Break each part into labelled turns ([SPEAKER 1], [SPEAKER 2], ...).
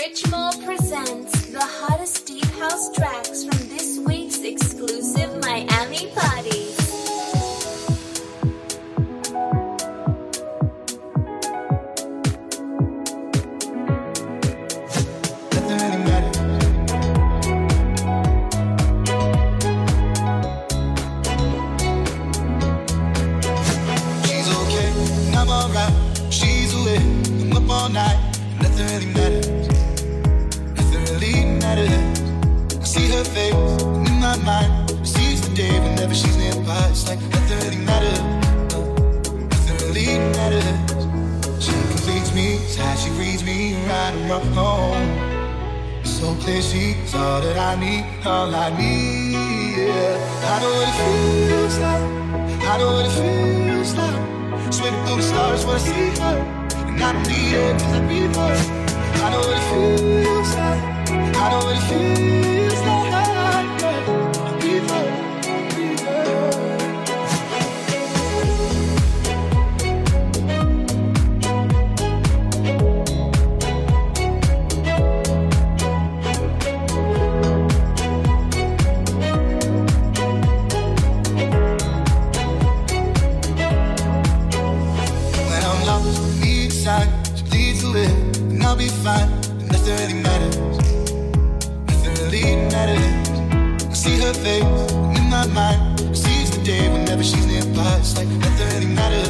[SPEAKER 1] Richmore presents the hottest deep house tracks from this week's exclusive Miami
[SPEAKER 2] matters. She's okay, I'm alright. She's away, I'm up all night. And wrong. So clear she's all that I need, all I need. Yeah. I know what it feels like. I know what it feels like. Swimming through the stars when I see her, and I don't need it 'cause I breathe her. I know what it feels like. I know what it feels I the day whenever she's. It's like nothing really matters.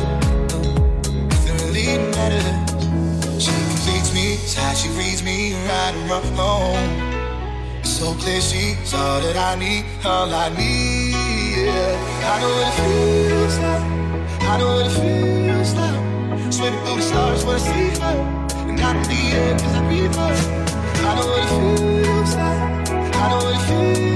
[SPEAKER 2] No, nothing really matters. She completes me, it's how she reads me right and wrong. So clear she's all that I need, all I need. I know what it feels like. I know what it feels like. Through the stars I see her. And I breathe her. I know what it feels like. I know what it feels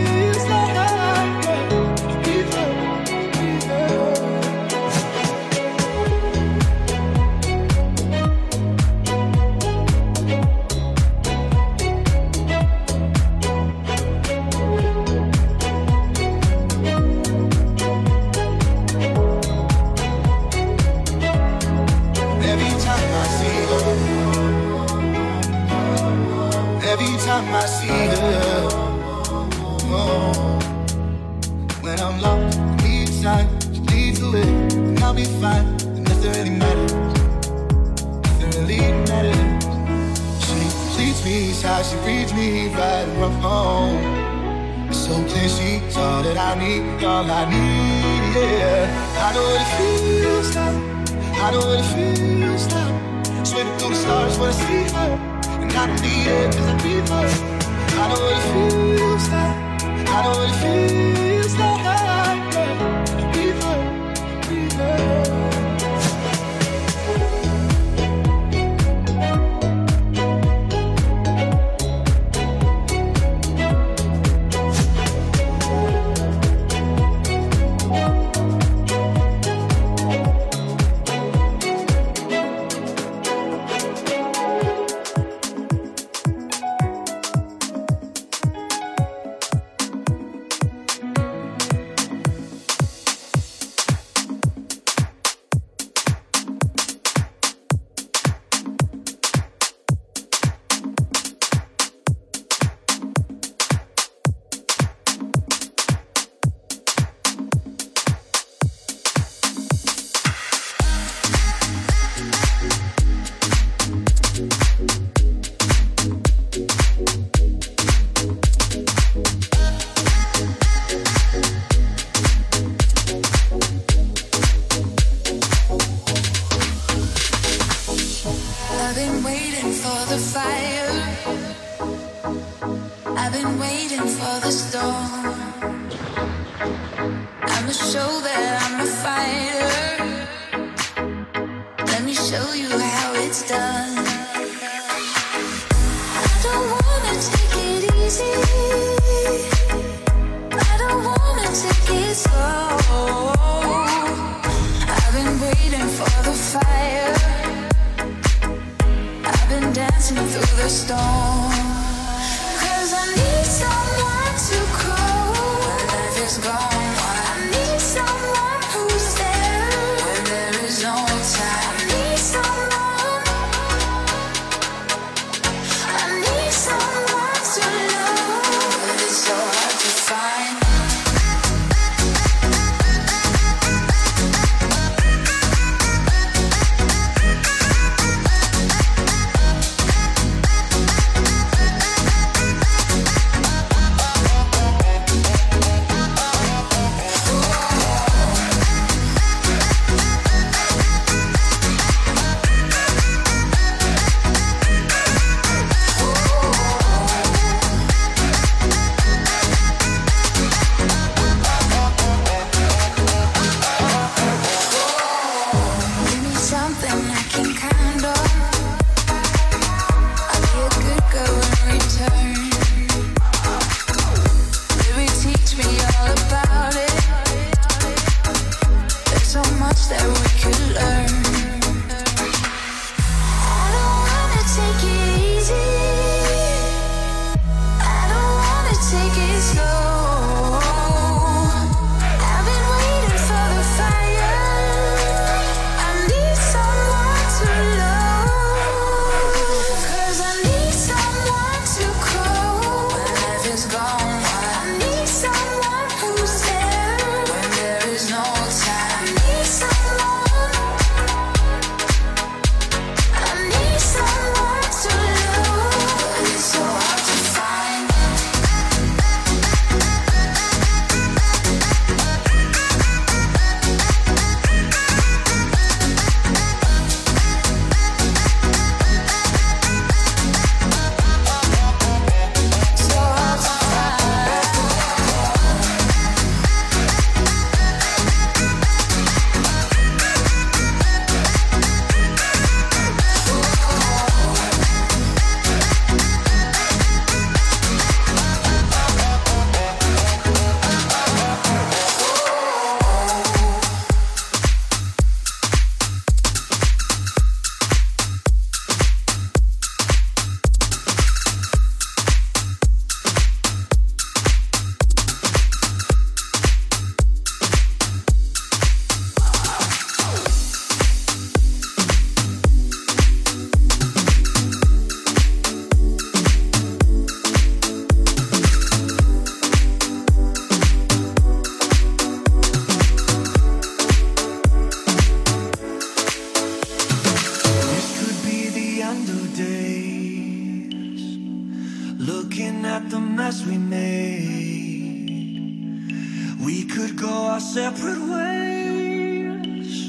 [SPEAKER 3] separate ways,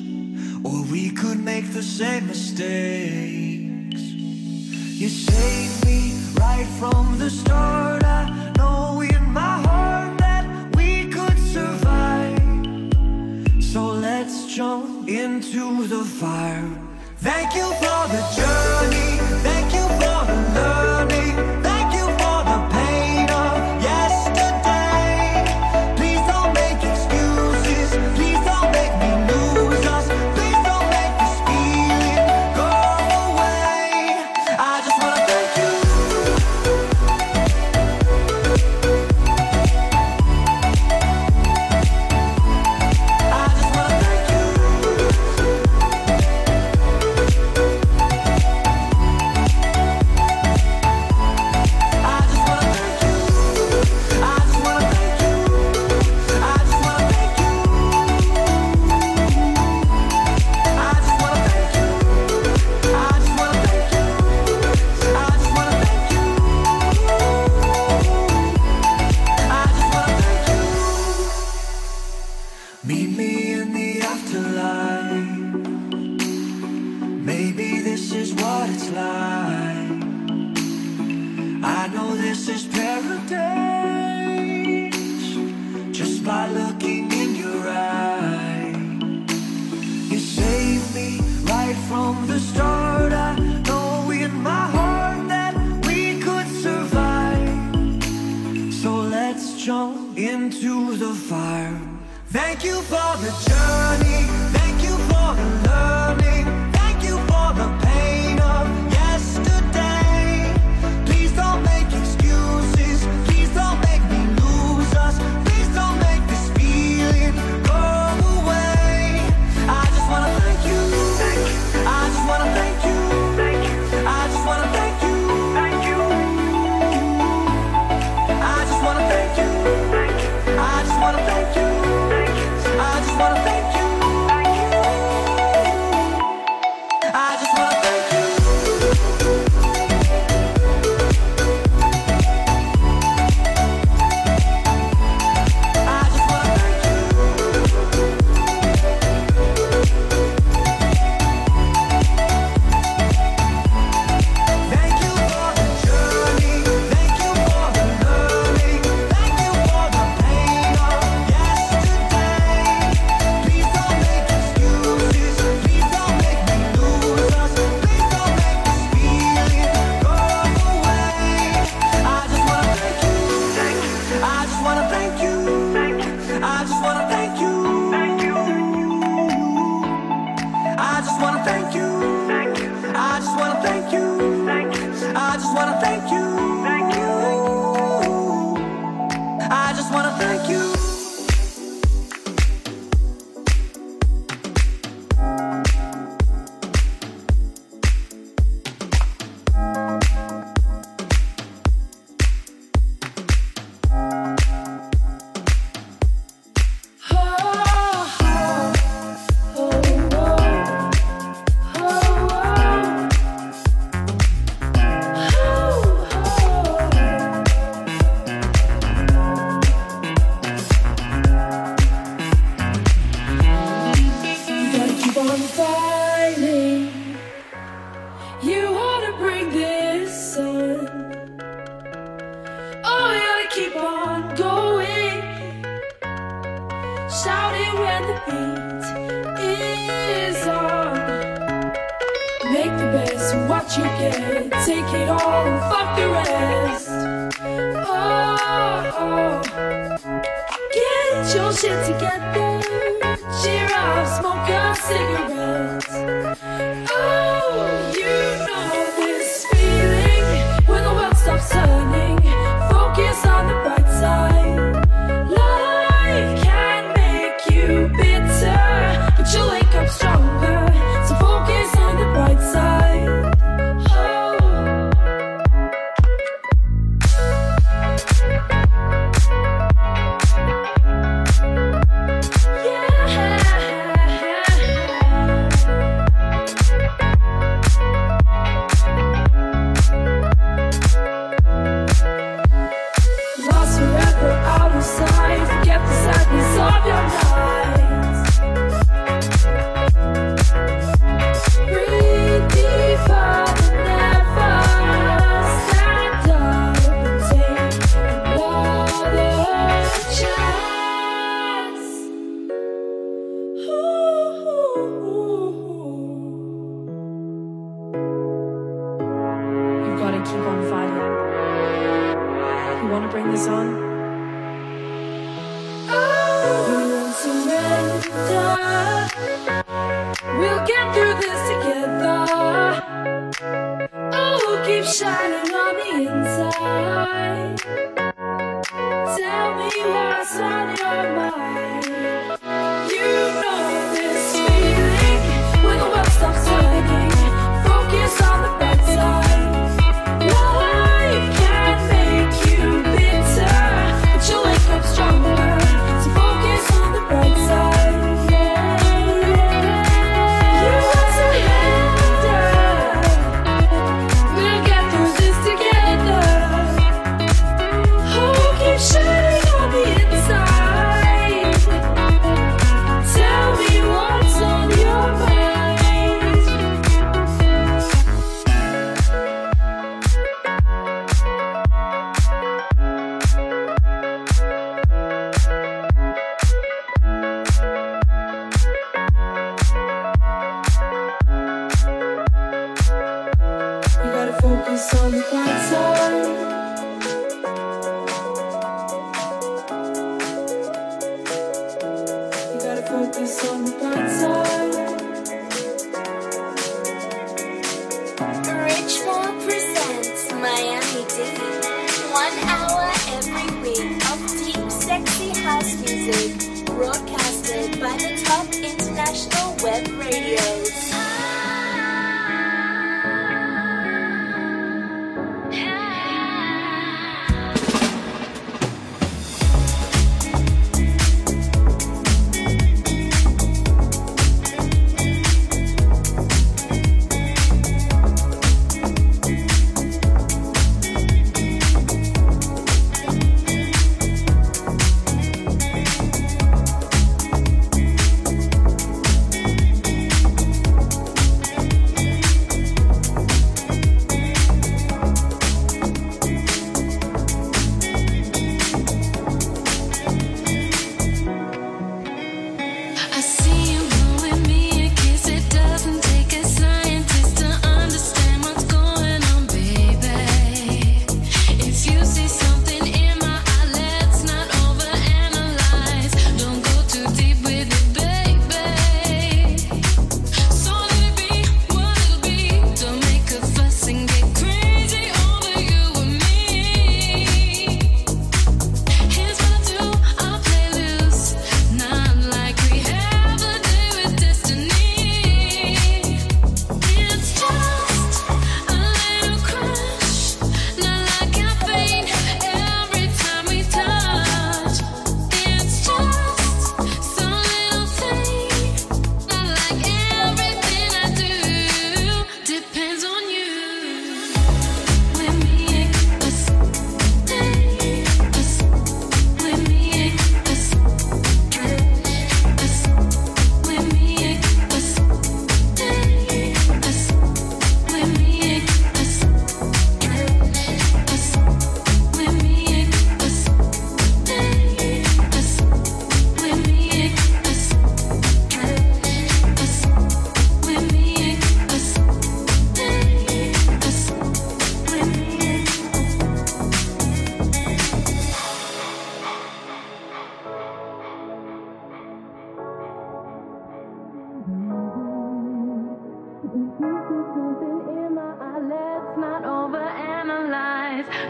[SPEAKER 3] or we could make the same mistakes. You saved me right from the start. I know in my heart that we could survive. So let's jump into the fire. Thank you for the joy. into the fire. Thank you for the journey. Thank you for the learning. Thank you for the pain of.
[SPEAKER 4] shining on the inside.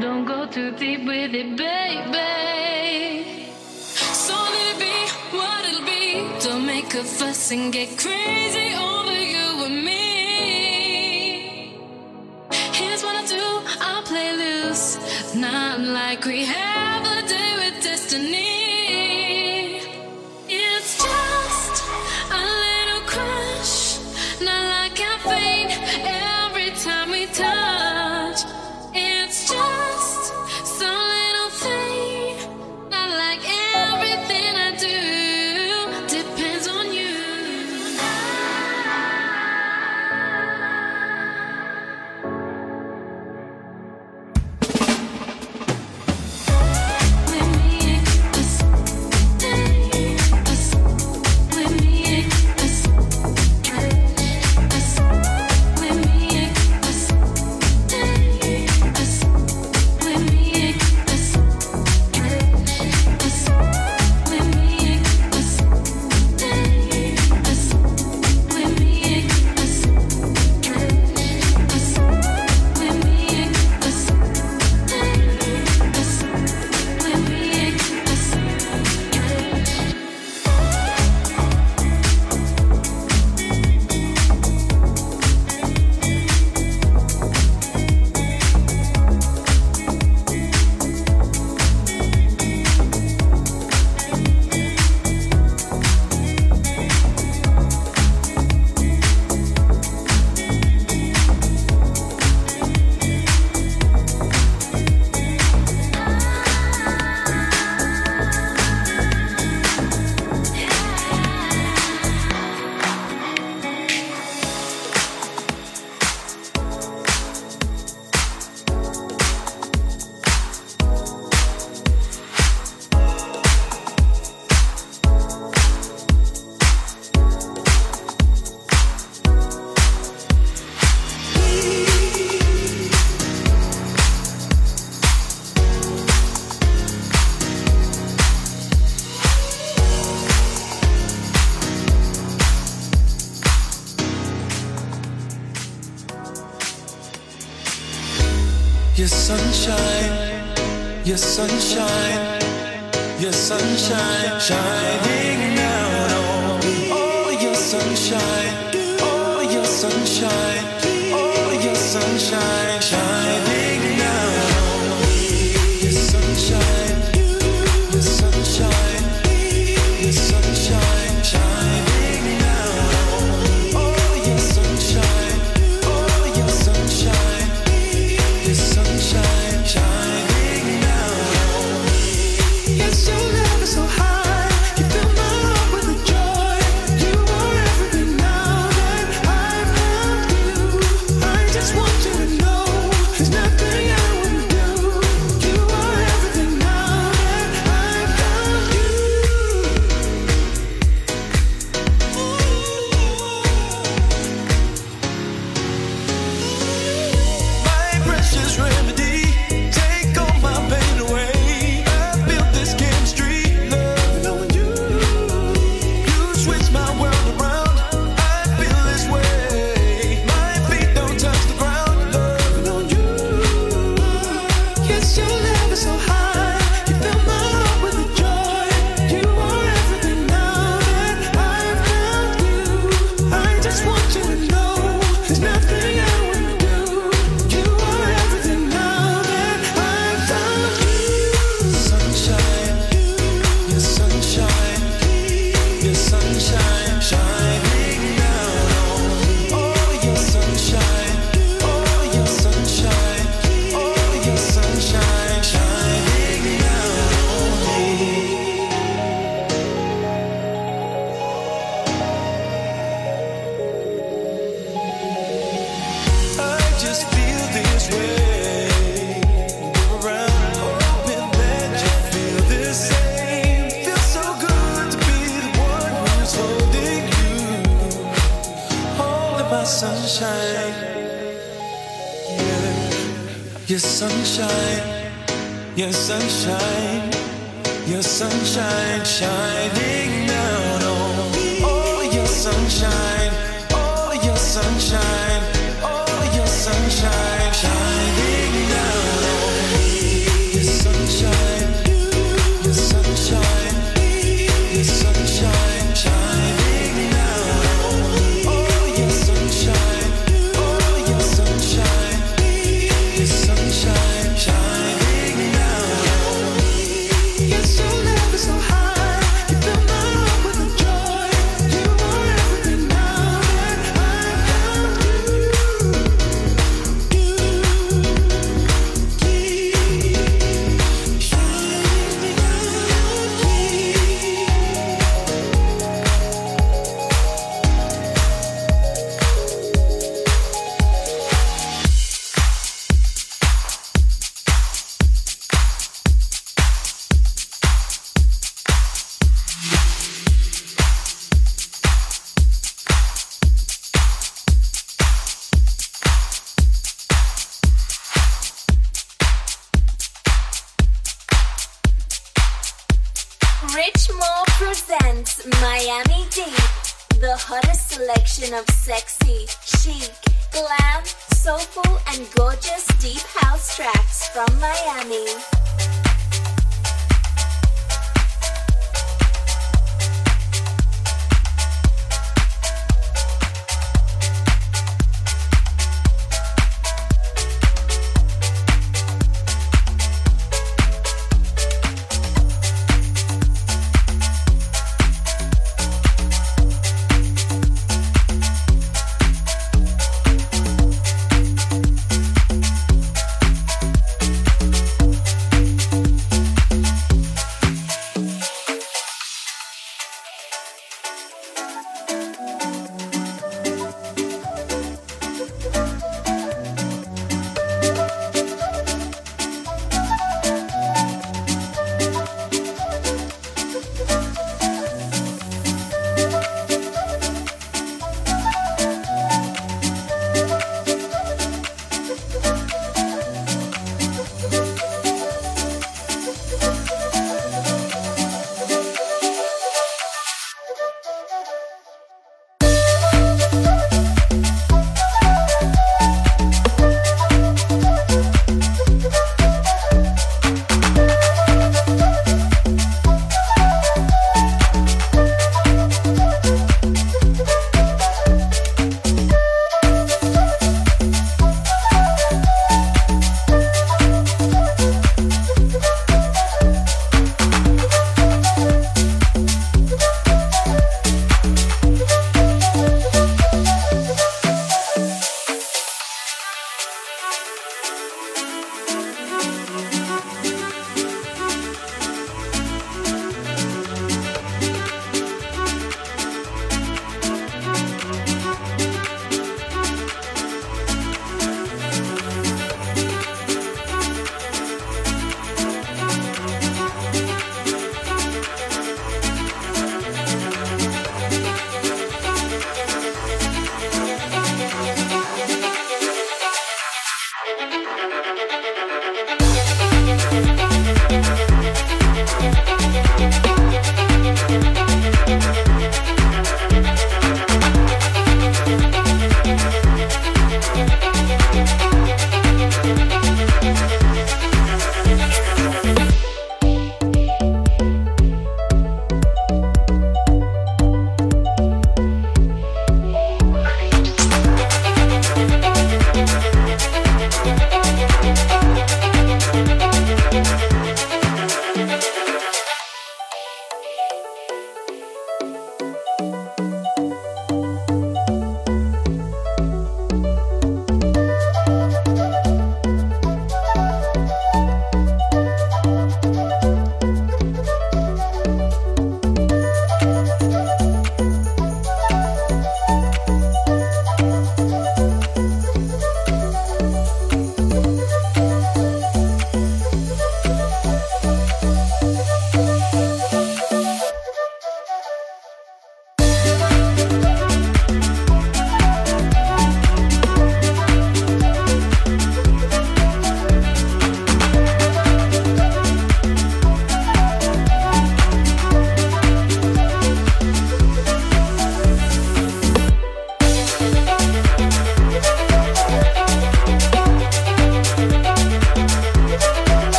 [SPEAKER 5] Don't go too deep with it, baby. So let it be what it'll be. Don't make a fuss and get crazy over you and me. Here's what I do, I play loose. Not like we have a day with destiny.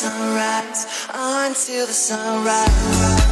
[SPEAKER 5] Sunrise, until the sunrise.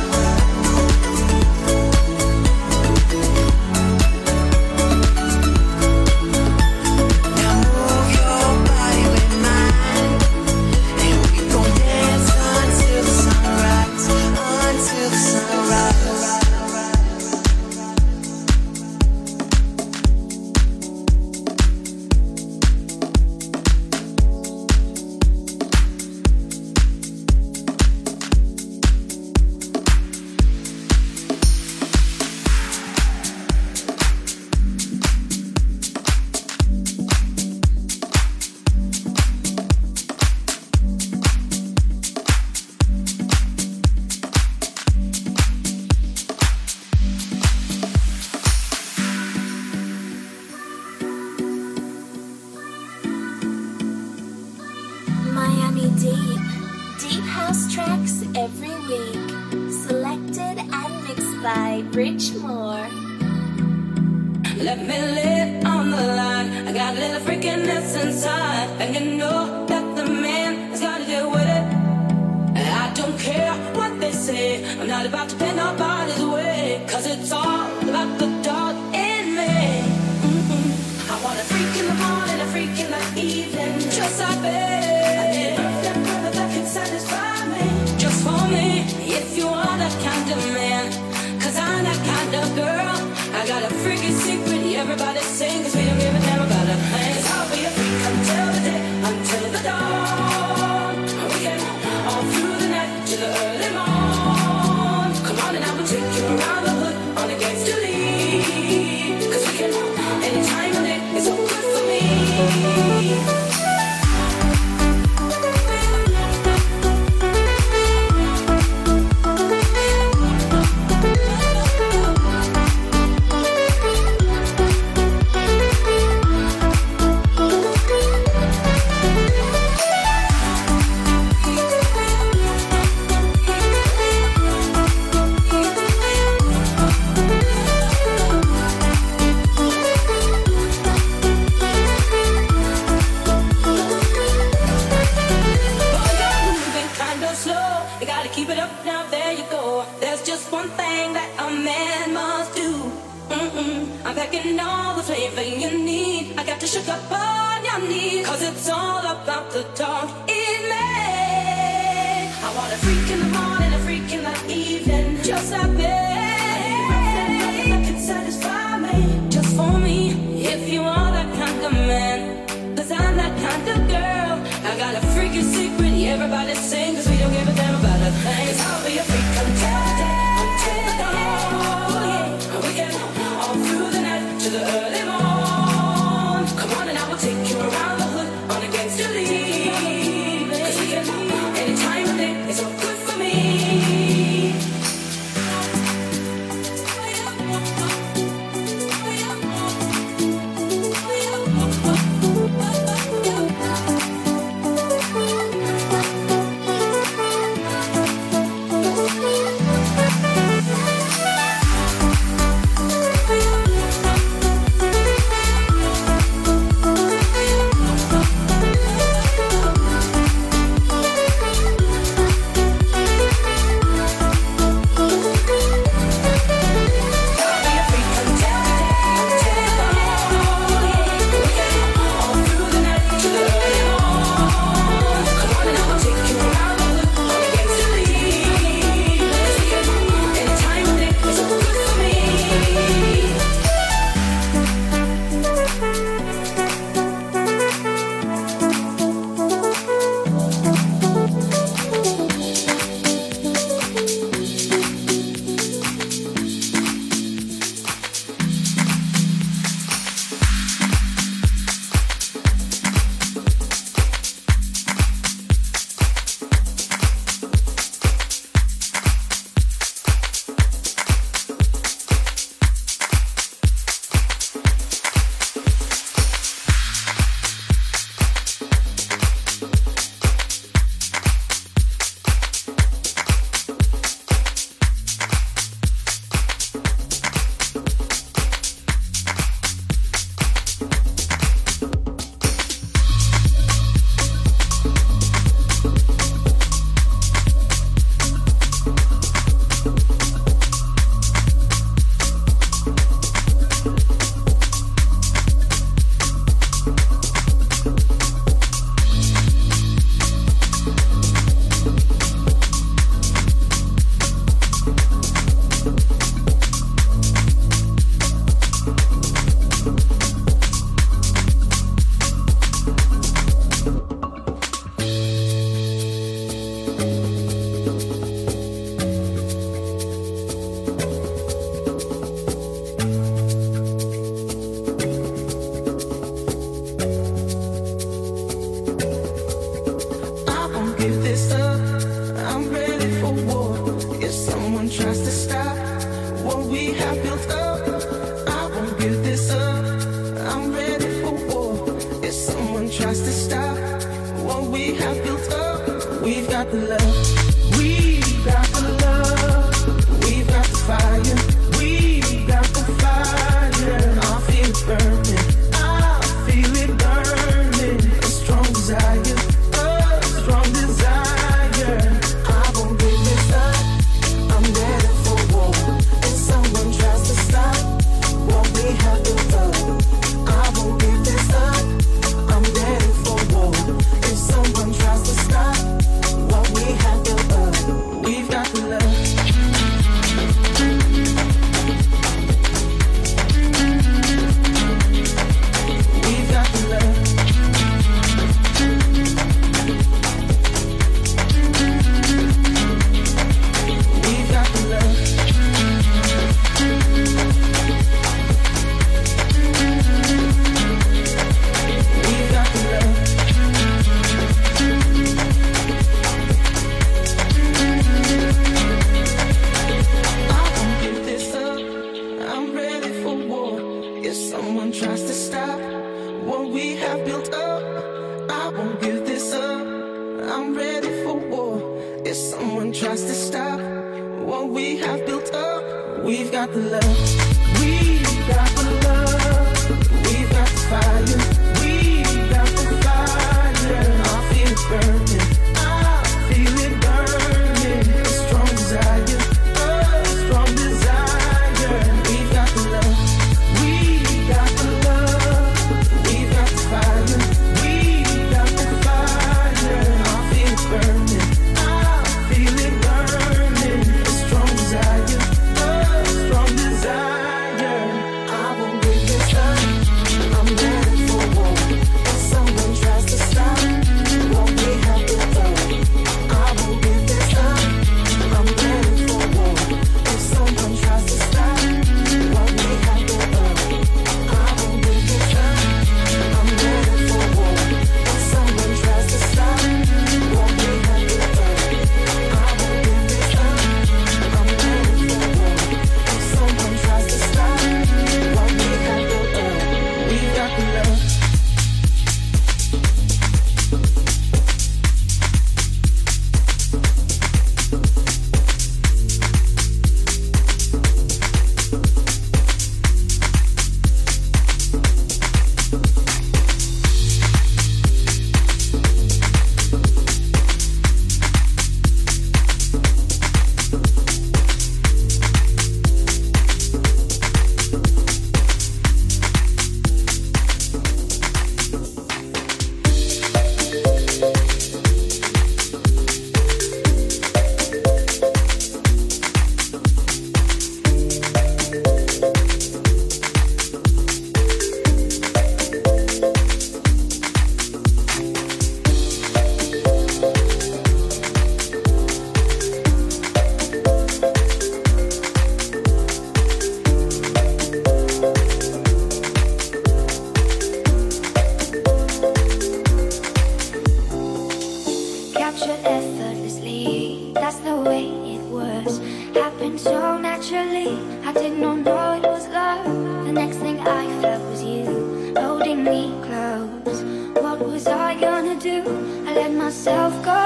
[SPEAKER 4] I
[SPEAKER 6] did not know it was love. The next thing I felt was you holding me close. What was I gonna do? I let myself go.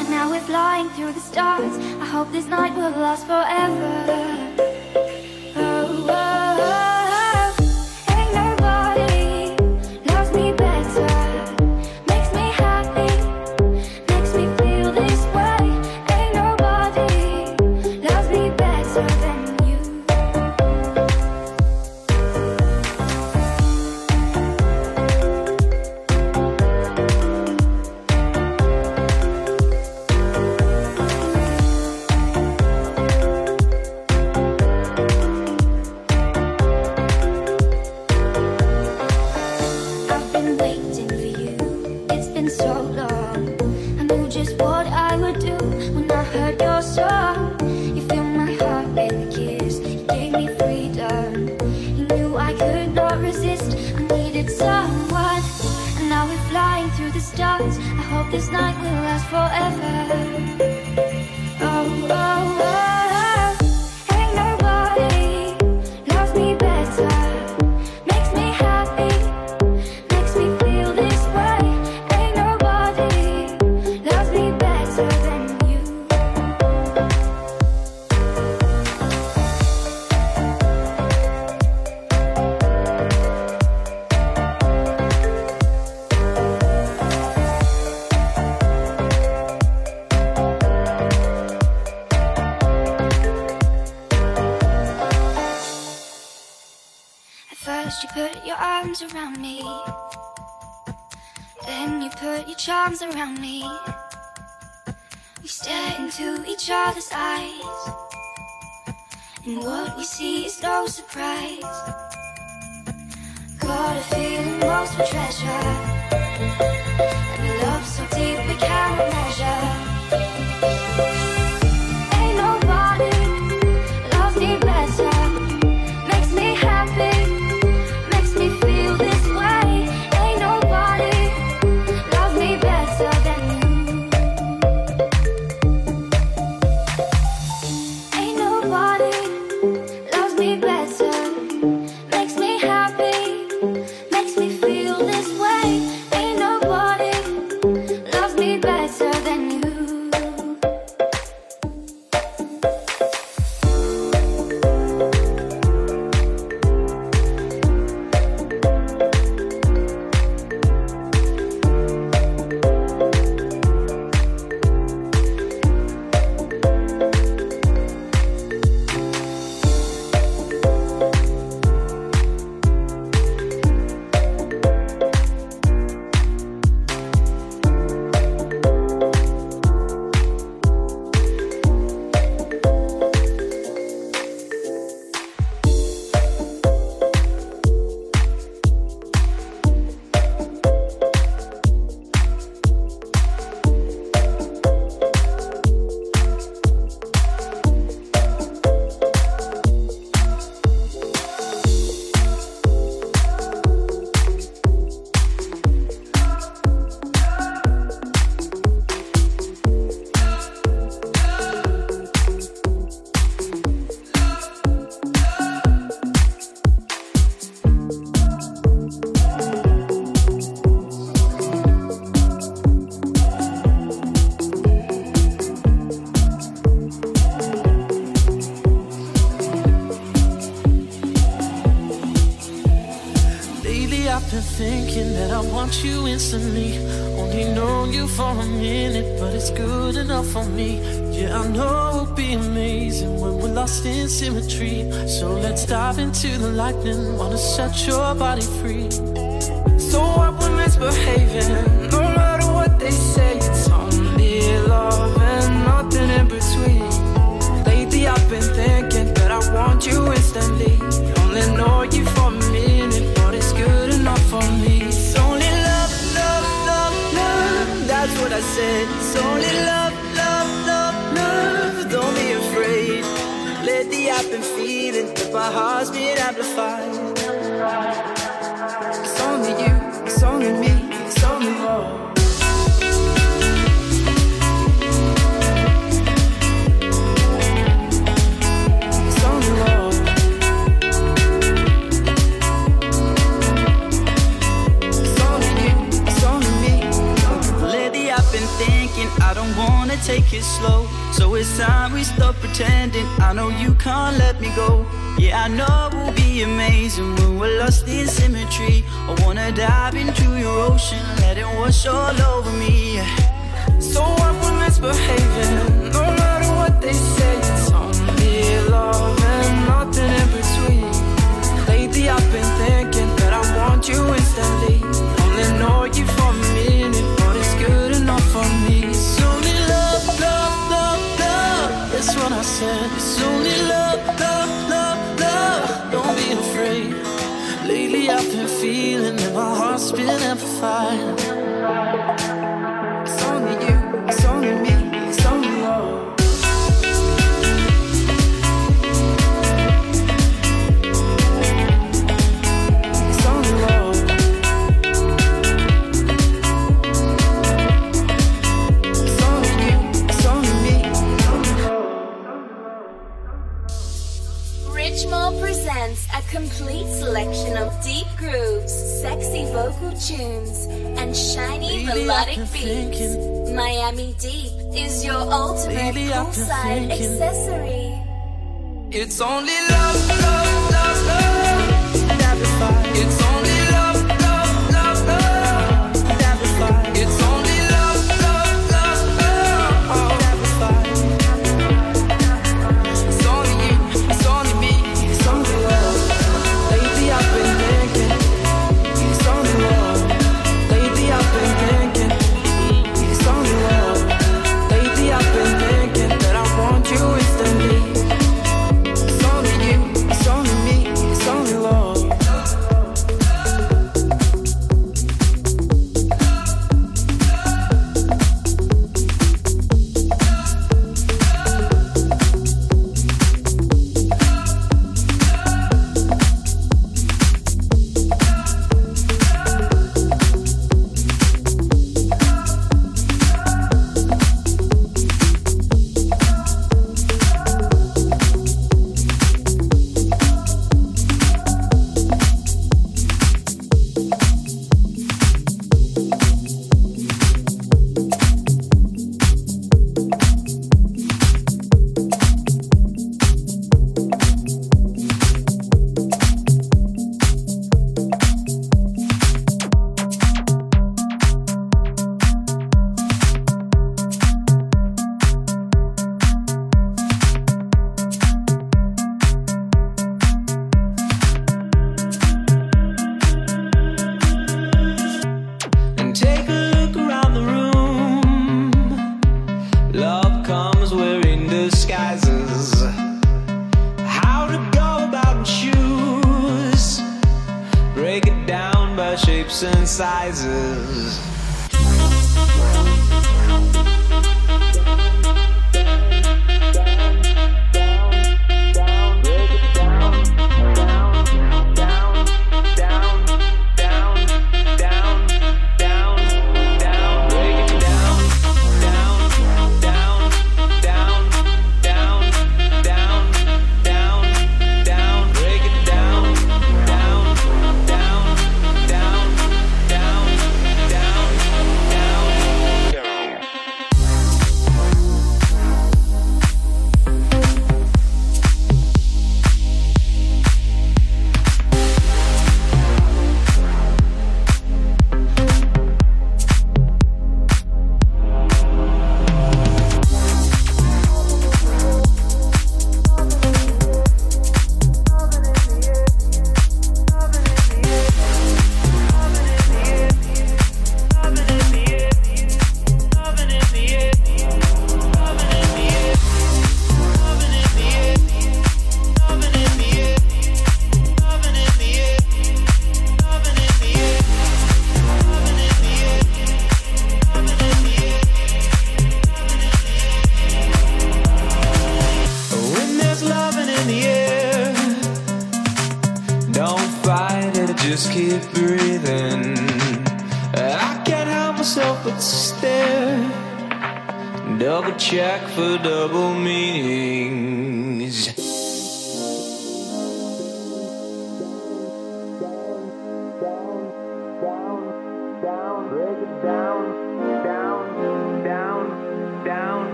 [SPEAKER 6] And now we're flying through the stars. I hope this night will last forever. Arms around me. Then you put your charms around me. We stare into each other's eyes. And what we see is no surprise. Got a feeling most for treasure. And a love so deep we cannot measure.
[SPEAKER 5] Symmetry. So let's dive into the lightning. Wanna set your body free. So what we're misbehaving, no matter what they say, it's only love and nothing in between. Lately I've been thinking that I want you instantly. Only know you for a minute, but it's good enough for me. It's only love, love, love, love. That's what I said. It's only love, my heart's been amplified. It's only you, it's only me, it's only love.
[SPEAKER 7] I don't wanna take it slow. So it's time we stop pretending. I know you can't let me go. Yeah, I know we'll be amazing when we're lost in symmetry. I wanna dive into your ocean, let it wash all over me.
[SPEAKER 5] So what we're misbehaving, no matter what they say, it's only love and nothing in between. Lately I've been thinking that I want you instantly.
[SPEAKER 1] Ultimate
[SPEAKER 5] Lately
[SPEAKER 1] poolside accessory.
[SPEAKER 5] It's only love,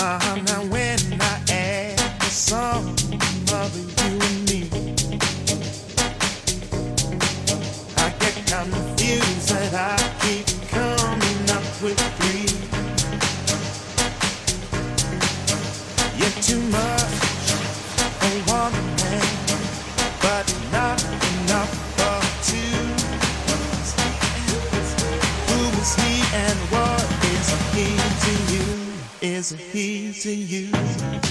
[SPEAKER 8] Uh-huh, now Is to
[SPEAKER 9] you?